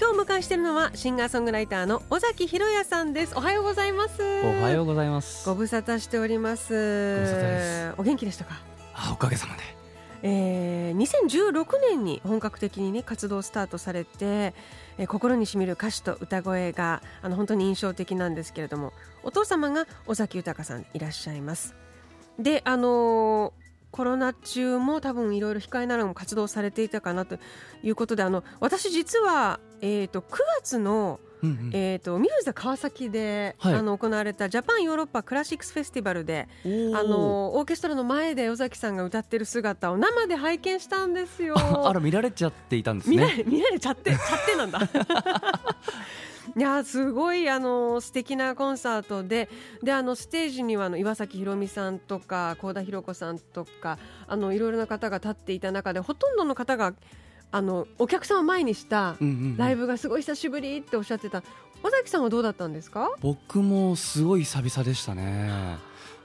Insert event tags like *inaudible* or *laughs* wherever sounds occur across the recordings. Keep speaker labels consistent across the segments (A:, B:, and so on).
A: 今日お迎えしているのはシンガーソングライターの尾崎博也さんです。おはようございます。
B: おはようございます。
A: ご無沙汰しております。
B: ご無沙汰です。
A: お元気でしたか？
B: あおかげさまで。
A: えー、2016年に本格的に、ね、活動スタートされて、えー、心にしみる歌詞と歌声があの本当に印象的なんですけれどもお父様が尾崎豊さんいらっしゃいます。であのーコロナ中も多分いろいろ控えながらも活動されていたかなということであの私実は、えーと、9月のうんうん、えーと、ミューズ川崎で、はい、あの行われたジャパンヨーロッパクラシックスフェスティバルであのオーケストラの前で尾崎さんが歌ってる姿を生で拝見したんですよ。*laughs*
B: あら見られちゃっていたんですね。
A: 見られ見られちゃって *laughs* ちゃってなんだ。*laughs* いやすごいあの素敵なコンサートでであのステージにはあの岩崎宏美さんとか幸田博子さんとかあのいろいろな方が立っていた中でほとんどの方があのお客さんを前にしたライブがすごい久しぶりっておっしゃってた、尾崎さんはどうだったんですか？
B: 僕もすごい久々でしたね。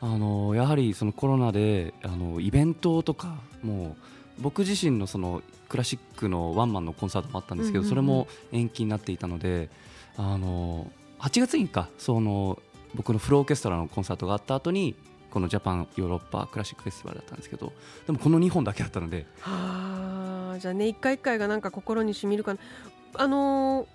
B: あのやはりそのコロナであのイベントとかもう僕自身のそのクラシックのワンマンのコンサートもあったんですけど、それも延期になっていたのであの8月にかその僕のフローオーケストラのコンサートがあった後にこのジャパンヨーロッパクラシックフェスティバルだったんですけどでもこの2本だけだったので。
A: はあじゃあね一回一回がなんか心にしみるかな。あのー、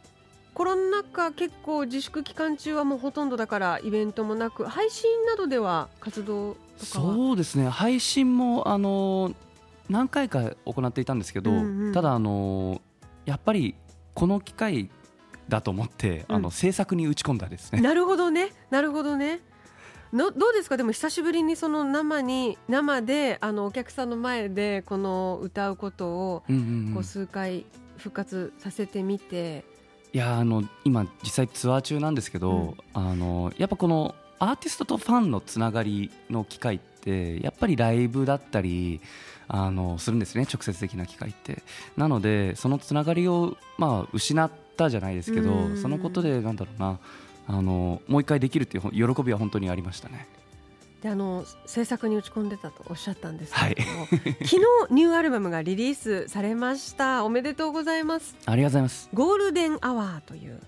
A: コロナ禍結構自粛期間中はもうほとんどだからイベントもなく配信などでは活動とか
B: そうですね。配信もあのー、何回か行っていたんですけど、うんうん、ただあのー、やっぱりこの機会だと思って、うん、あの制作に打ち込んだですね。
A: なるほどね、なるほどね。のどうですか？でも久しぶりにその生に生であのお客さんの前でこの歌うことをこう数回復活させてみて、
B: いやあの今実際ツアー中なんですけど、うん、あのやっぱこのアーティストとファンのつながりの機会ってやっぱりライブだったりあのするんですね直接的な機会って。なのでそのつながりをまあ失ったじゃないですけどそのことでなんだろうなあのもう一回できるっていう喜びは本当にありましたね。
A: であの制作に打ち込んでたとおっしゃったんですけれども、はい、*laughs* 昨日ニューアルバムがリリースされました。おめでとうございます。
B: ありがとうございます。
A: Golden Hour という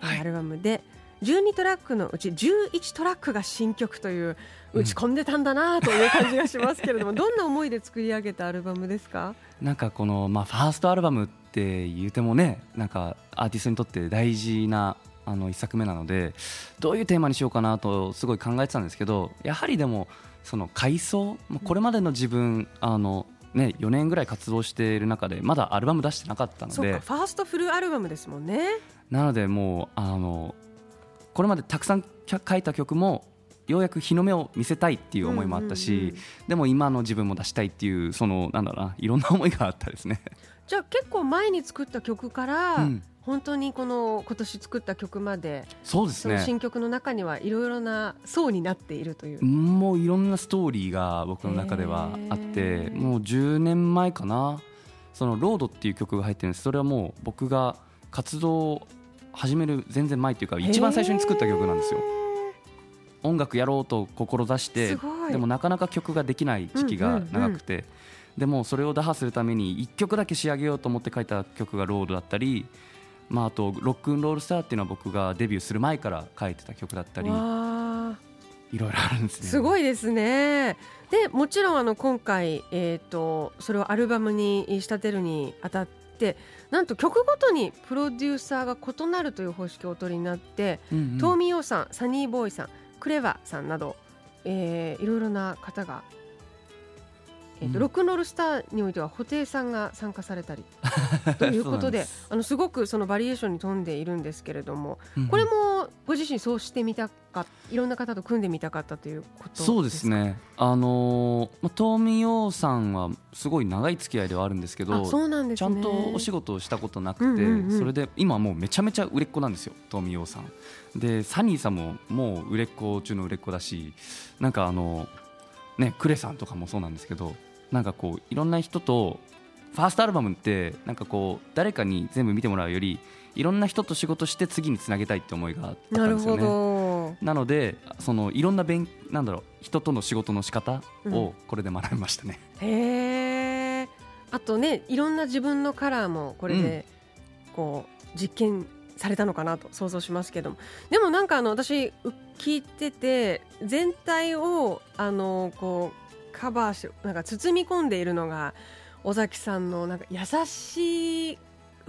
A: アルバムで、12トラックのうち11トラックが新曲という打ち込んでたんだなという感じがしますけれども、うん、どんな思いで作り上げたアルバムですか？
B: なんかこの、まあ、ファーストアルバムって言うてもねなんかアーティストにとって大事なあの1作目なのでどういうテーマにしようかなとすごい考えてたんですけどやはりでもその回想これまでの自分あのね、4年ぐらい活動している中でまだアルバム出してなかったので。
A: ファーストフルアルバムですもんね。
B: なのでもうあのこれまでたくさん書いた曲もようやく日の目を見せたいっていう思いもあったし、うんうんうん、でも今の自分も出したいっていうそのなんだろうないろんな思いがあったですね。*laughs*
A: じゃあ結構前に作った曲から、うん、本当にこの今年作った曲まで
B: そうですね。
A: 新曲の中にはいろいろな層になっているという。
B: もういろんなストーリーが僕の中ではあってもう10年前かな。その「ロード」っていう曲が入ってるんです。それはもう僕が活動を始める全然前っていうか一番最初に作った曲なんですよ。音楽やろうと志してでもなかなか曲ができない時期が長くて、うんうん。うん、でもそれを打破するために1曲だけ仕上げようと思って書いた曲が「Road」だったりまあ、あと「Rock'n Roll Star」っていうのは僕がデビューする前から書いてた曲だったりいろいろあるんですね。
A: すごいですね。でもちろんあの今回、えーと、それをアルバムに仕立てるにあたってなんと曲ごとにプロデューサーが異なるという方式をお取りになって、うんうん、トオミヨウさん Sunny Boyさんクレバさんなど、えー、いろいろな方がえーと
B: うん。
A: ロックンロールスターにおいては布袋さんが参加されたり *laughs* ということで
B: す。
A: あのすごくそのバリエーションに富んでいるんですけれども、
B: うん。
A: これもご自身そうしてみたかいろんな方と組んでみたかったということですか？
B: そうですね。あのーまあ、東美洋さんはすごい長い付き合いではあるんですけ
A: あ
B: ど
A: そうなんですね。
B: ちゃんとお仕事をしたことなくて、
A: うんうんうん。
B: それで今もうめちゃめちゃ売れっ子なんですよ東美洋さん。でサニーさんももう売れっ子中の売れっ子だしなんかあのねクレさんとかもそうなんですけどなんかこういろんな人とファーストアルバムってなんかこう誰かに全部見てもらうよりいろんな人と仕事して次につなげたいって思いがあった
A: なん
B: ですよね。
A: ど
B: なのでそのいろんな勉なんだろう人との仕事の仕方をこれで学びましたね。
A: へえあとねいろんな自分のカラーもこれでこう実験されたのかなと想像しますけどもでもなんかあの私う聞いてて全体をあのこうカバーしなんか包み込んでいるのが尾崎さんのなんか優しい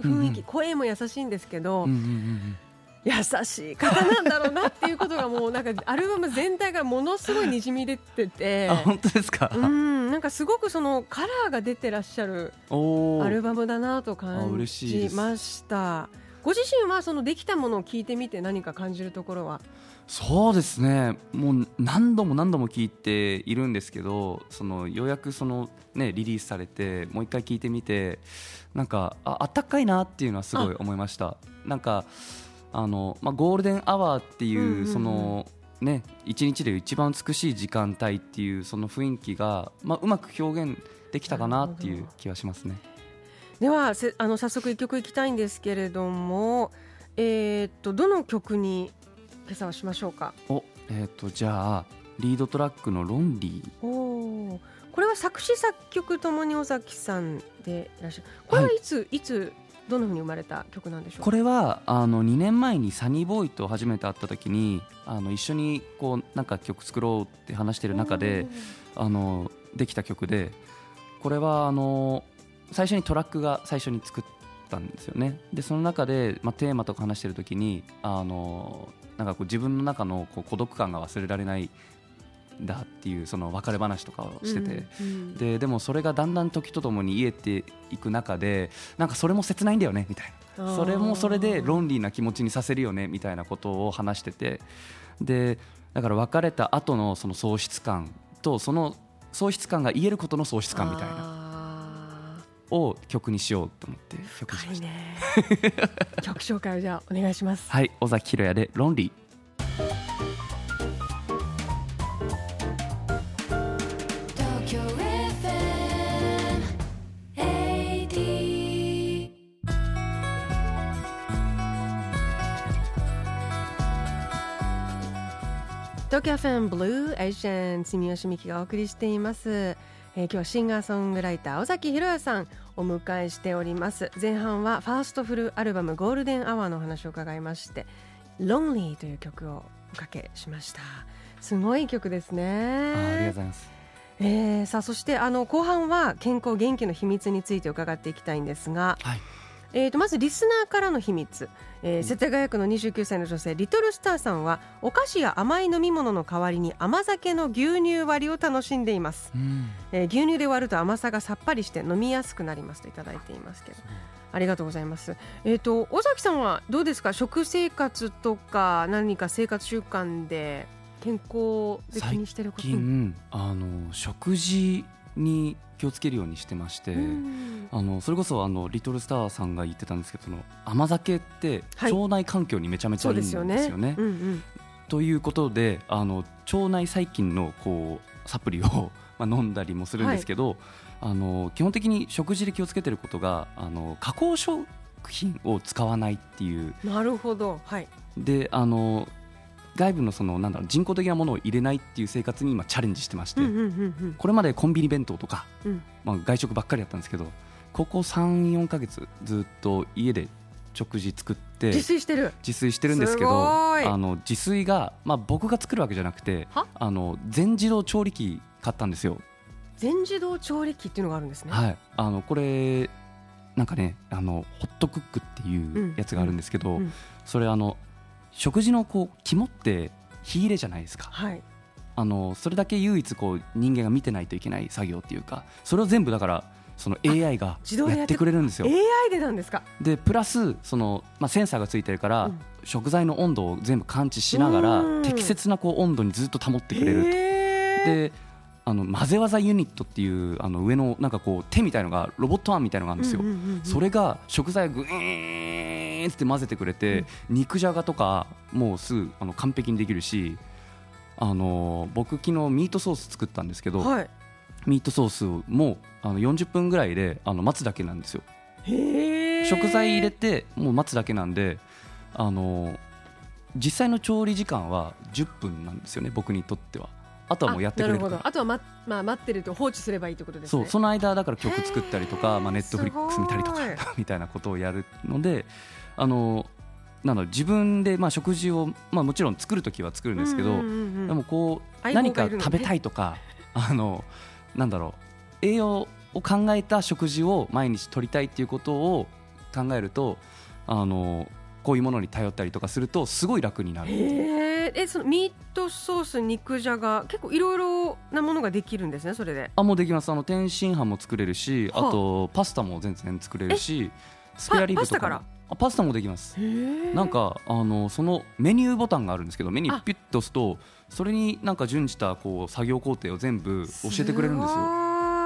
A: 雰囲気、
B: うんうん。
A: 声も優しいんですけど、
B: うんうんうん
A: 優しい方なんだろうなっていうことがもうなんかアルバム全体からものすごいにじみ出てて。
B: あ本当ですか、
A: うんなんかすごくそのカラーが出てらっしゃるアルバムだなと
B: あ
A: 感じました。ご自身はそのできたものを聞いてみて何か感じるところは？
B: そうですね。もう何度も何度も聞いているんですけどそのようやくその、ね、リリースされてもう一回聞いてみてなんかああったかいなっていうのはすごい思いました。なんかあの、まあ、 Golden Hour っていう,、
A: うんうんうん。
B: そのね一日で一番美しい時間帯っていうその雰囲気が、まあ、うまく表現できたかなっていう気はしますね。
A: ではせあの早速一曲いきたいんですけれども、えーっとどの曲に今朝はしましょうか？
B: おえー、とじゃあリードトラックの「ロンリー」
A: おーこれは作詞作曲ともに尾崎さんでいらっしゃる。これはいつ、い、つどのふうに生まれた曲なんでしょう？か。
B: これはあの2年前にサニーボーイと初めて会った時にあの一緒にこうなんか曲作ろうって話してる中であのできた曲でこれはあの最初にトラックが最初に作ったんですよね。でその中で、まあ、テーマとか話してる時にあのなんかこう自分の中のこう孤独感が忘れられないんだっていうその別れ話とかをしてて、
A: うんうん。
B: ででもそれがだんだん時とともに癒えていく中でなんかそれも切ないんだよねみたいな。それもそれでロンリーな気持ちにさせるよねみたいなことを話してて。でだから別れた後のその喪失感とその喪失感が癒えることの喪失感みたいな。
A: な
B: を曲にしようと思って曲にしました。*laughs*
A: 曲紹介をじゃあお願いします。
B: はい尾崎裕也で「ロンリー」
C: Tokyo FM 80
A: TOKYO FMブルーオーシャン住吉美紀がお送りしています、えー今日はシンガーソングライター尾崎裕哉さんお迎えしております。前半はファーストフルアルバム Golden Hour のお話を伺いまして「Lonely」という曲をおかけしました。すごい曲ですね。
B: あありがとうございます。
A: えーさあそしてあの後半は健康元気の秘密について伺っていきたいんですが、
B: はい
A: えー、とまずリスナーからの秘密、えー世田谷区の29歳の女性リトルスターさんはお菓子や甘い飲み物の代わりに甘酒の牛乳割りを楽しんでいます、
B: うん。
A: えー牛乳で割ると甘さがさっぱりして飲みやすくなりますといただいていますけど。ありがとうございます。えっ、と尾崎さんはどうですか？食生活とか何か生活習慣で健康で気にしてること。
B: 最近あの食事に気をつけるようにしてまして、
A: うん
B: あのそれこそあのリトルスターさんが言ってたんですけどその甘酒って
A: はい
B: 腸内環境にめちゃめちゃ
A: そ
B: いういん
A: で
B: ですよね。
A: すよね。うんうん
B: ということであの腸内細菌のこうサプリを *laughs* まあ飲んだりもするんですけど、あの基本的に食事で気をつけてることがあの加工食品を使わないっていう
A: なるほど、はい。
B: であの外部のそのなんだろう人工的なものを入れないっていう生活に今チャレンジしてまして、これまでコンビニ弁当とか、
A: うん。
B: まあ、外食ばっかりやったんですけどここ34か月ずっと家で食事作って
A: 自炊してる。
B: 自炊してるんですけ
A: す
B: どあの自炊が、まあ、僕が作るわけじゃなくて
A: は？
B: あの全自動調理器買ったんですよ、
A: 全自動調理器っていうのがあるんですね。
B: はい、あのこれなんかねあのホットクックっていうやつがあるんですけど、
A: うん。
B: それあの食事のこう肝って火入れじゃないですか。
A: はい。
B: あのそれだけ唯一こう人間が見てないといけない作業っていうかそれを全部だからその AI が
A: やっ
B: ててくれるんですよ。
A: AI でなんですか？
B: でプラスその、まあ、センサーがついてるから、
A: うん。
B: 食材の温度を全部感知しながら
A: うん。
B: 適切なこう温度にずっと保ってくれると。であの混ぜ技ユニットっていうあの上のなんかこう手みたいのがロボットアームみたいのがあるんですよ、
A: うんうんうんうん。
B: それが食材をグイーンって混ぜてくれて、肉じゃがとかもうすぐあの完璧にできるしあの僕昨日ミートソース作ったんですけど、
A: はい。
B: ミートソースもあの40分ぐらいであの待つだけなんですよ。食材入れてもう待つだけなんであの実際の調理時間は10分なんですよね僕にとってはあとはもうやってくれるから。
A: ど。あとはま、まあ、待ってると放置すればいいってことですね。
B: そうその間だから曲作ったりとか、まあ、ネットフリックス見たりとか *laughs* みたいなことをやるのであのなんだろう自分でまあ食事を、まあ、もちろん作るときは作るんですけど、でもこう何か食べたいとか *laughs* あのなんだろう栄養を考えた食事を毎日取りたいっていうことを考えるとあのこういうものに頼ったりとかするとすごい楽になる。
A: えそのミートソース肉じゃが結構いろいろなものができるんですねそれで。
B: あもうできます。あの天津飯も作れるしあ
A: はあ。
B: とパスタも全然作れるし。スペアリブとかも。
A: パから？
B: あパスタもできます。
A: へ
B: なんかあのそのメニューボタンがあるんですけどメニュー
A: あ
B: ピュッと押すとそれになんか準じたこう作業工程を全部教えてくれるんですよ。だ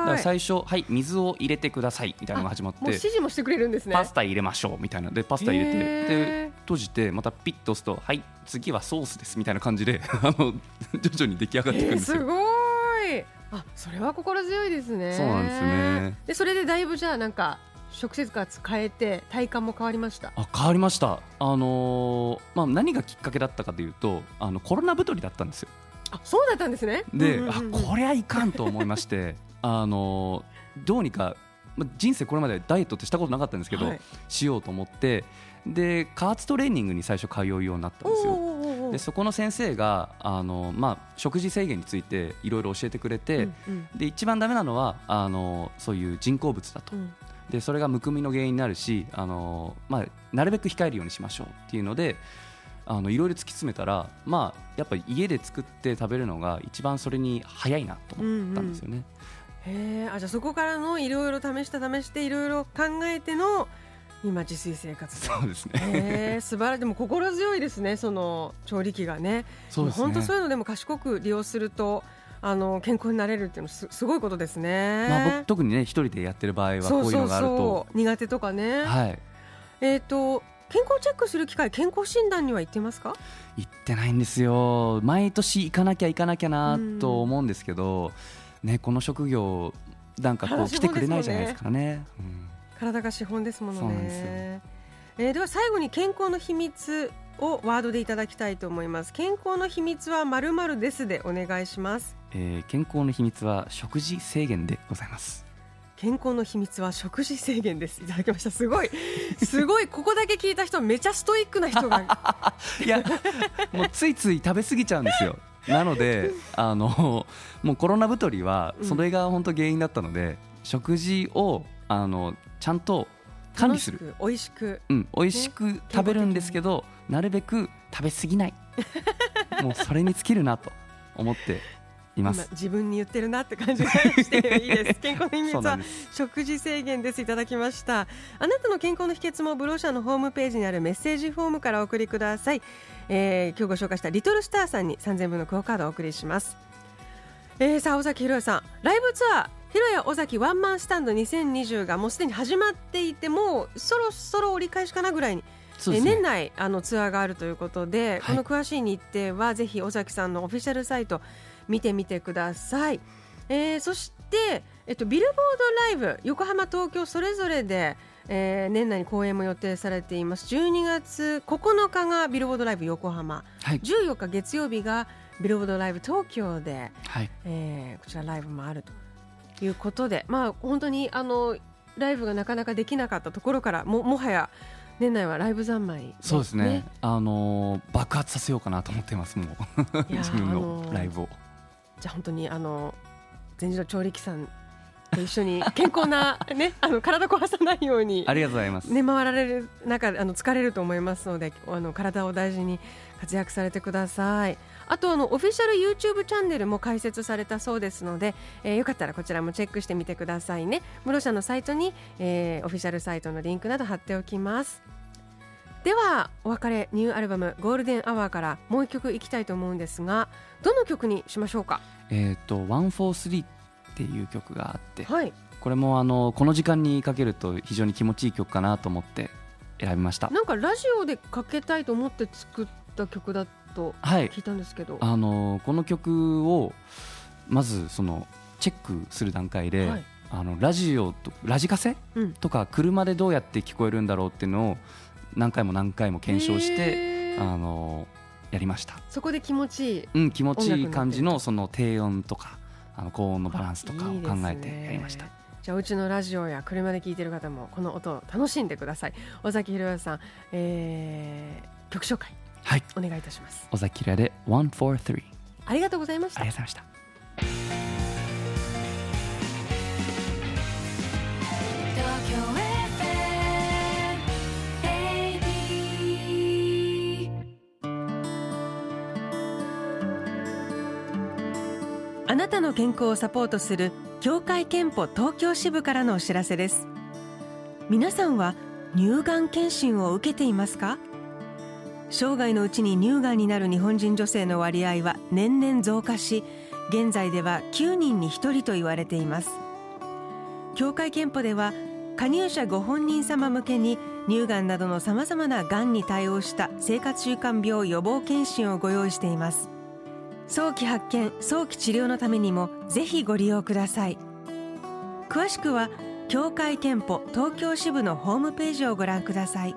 B: から
A: す
B: 最初はい水を入れてくださいみたいなのが始まって
A: 指示もしてくれるんですね。
B: パスタ入れましょうみたいな。でパスタ入れて
A: へ
B: で
A: ー
B: 閉じてまたピッと押すとはい次はソースですみたいな感じで *laughs* あの徐々に出来上がっていくん
A: えー
B: ですよ。
A: すごい。あそれは心強いですね。
B: そうなんですよね。
A: でそれでだいぶじゃあなんか食生活変えて体感も変わりました？
B: あ変わりました、あのーまあ、何がきっかけだったかというとあのコロナ太りだったんですよ。
A: あそうだったんですね。
B: で、あこりゃいかんと思いましてあのーどうにか、まあ、人生これまでダイエットってしたことなかったんですけど、
A: はい。
B: しようと思ってで加圧トレーニングに最初通うようになったんですよ。でそこの先生があの、まあ、食事制限についていろいろ教えてくれて、
A: うんうん。
B: で一番ダメなのはあのそういう人工物だと。
A: うん。
B: でそれがむくみの原因になるしあの、まあ、なるべく控えるようにしましょうっていうのであのいろいろ突き詰めたら、まあ、やっぱり家で作って食べるのが一番それに早いなと思ったんですよね。
A: へえあじゃあそこからのいろいろ試した試していろいろ考えての今自炊生活で
B: そうですね。
A: へえ素晴らしい。でも心強いですねその調理器がね。
B: そうですね。
A: 本当そういうのでも賢く利用するとあの健康になれるっていうのすすごいことですね。
B: まあ、僕特にね一人でやってる場合はこういうのがあると。
A: そう苦手とかね。
B: はい。
A: えっ、と健康チェックする機会健康診断には行ってますか？
B: 行ってないんですよ。毎年行かなきゃ行かなきゃなと思うんですけど、ね、この職業なんかこう
A: 体
B: 来てくれないじゃないですかね。うん
A: 体が資本ですものね。えーでは最後に健康の秘密をワードでいただきたいと思います。健康の秘密はまるまるですでお願いします。
B: えー健康の秘密は食事制限でございます。
A: 健康の秘密は食事制限です。いただきました。すごい、すごい、ここだけ聞いた人、めちゃストイックな人が。*laughs*
B: いやもうついつい食べ過ぎちゃうんですよ。なので *laughs* あのもうコロナ太りはそれが本当原因だったので、食事をあのちゃんと管理する、
A: 楽しく美味しく。
B: うん、美味しく食べるんですけど、なるべく食べ過ぎない。*laughs* もうそれに尽きるなと思っていま
A: 今
B: す。
A: 自分に言ってるなって感じがしていいです。健康の秘密は食事制限です。いただきました。あなたの健康の秘訣もブローシャのホームページにあるメッセージフォームからお送りください。えー今日ご紹介したリトルスターさんに3000分のクオカードをお送りします。えー、さあ尾崎宏也さん、ライブツアー。ひろや尾崎ワンマンスタンド2020がもうすでに始まっていてもうそろそろ折り返しかなぐらいに
B: ね
A: 年内あのツアーがあるということで、
B: はい
A: この詳しい日程はぜひ尾崎さんのオフィシャルサイト見てみてください。えーそして、えっと、ビルボードライブ横浜、東京それぞれで、えー年内に公演も予定されています。12月9日がビルボードライブ横浜。
B: はい、
A: 14日月曜日がビルボードライブ東京で、
B: はい、
A: えーこちらライブもあるということで、まあ、本当にあのライブがなかなかできなかったところからももはや年内はライブ三昧、
B: そうですね。あのー爆発させようかなと思ってますもう。*laughs* 自分の
A: あのー
B: ライブを。
A: じゃあ本当にあの全自動調理器さんと一緒に *laughs* 健康なねあの体壊さないように
B: ありがとうございます。
A: ね回られる中あの疲れると思いますのであの体を大事に活躍されてください。あとあのオフィシャル YouTube チャンネルも開設されたそうですので、えーよかったらこちらもチェックしてみてくださいね。室社のサイトに、えーオフィシャルサイトのリンクなど貼っておきますではお別れニューアルバム「ゴールデンアワー」からもう一曲いきたいと思うんですがどの曲にしましょうか？
B: えっ、と「143」っていう曲があって
A: はい。
B: これもあのこの時間にかけると非常に気持ちいい曲かなと思って選びました。
A: なんかラジオでかけたいと思って作った曲だと
B: はい
A: 聞いたんですけど、
B: あのこの曲をまずそのチェックする段階で、
A: はい。
B: あのラジオとラジカセ
A: うん。
B: とか車でどうやって聞こえるんだろうっていうのを何回も何回も検証してあのやりました。
A: そこで気持ちいい。
B: うん気持ちいい感じのその低音とかあの高音のバランスとかを考えてやりました。
A: じゃあうちのラジオや車で聞いてる方もこの音を楽しんでください。尾崎宏也さん、えー曲紹介。
B: はい。
A: お願いいたします。
B: 尾崎キラで143
A: ありがとうございました。
B: ありがとうございました
A: あなたの健康をサポートする協会憲法東京支部からのお知らせです。皆さんは乳がん検診を受けていますか？生涯のうちに乳がんになる日本人女性の割合は年々増加し現在では9人に1人と言われています。協会憲法では加入者ご本人様向けに乳がんなどのさまざまながんに対応した生活習慣病予防検診をご用意しています。早期発見早期治療のためにもぜひご利用ください。詳しくは協会けんぽ東京支部のホームページをご覧ください。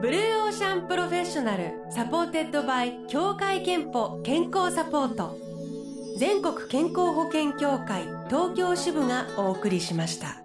A: ブルーオーシャンプロフェッショナル supported by 協会けんぽ健康サポート。全国健康保険協会東京支部がお送りしました。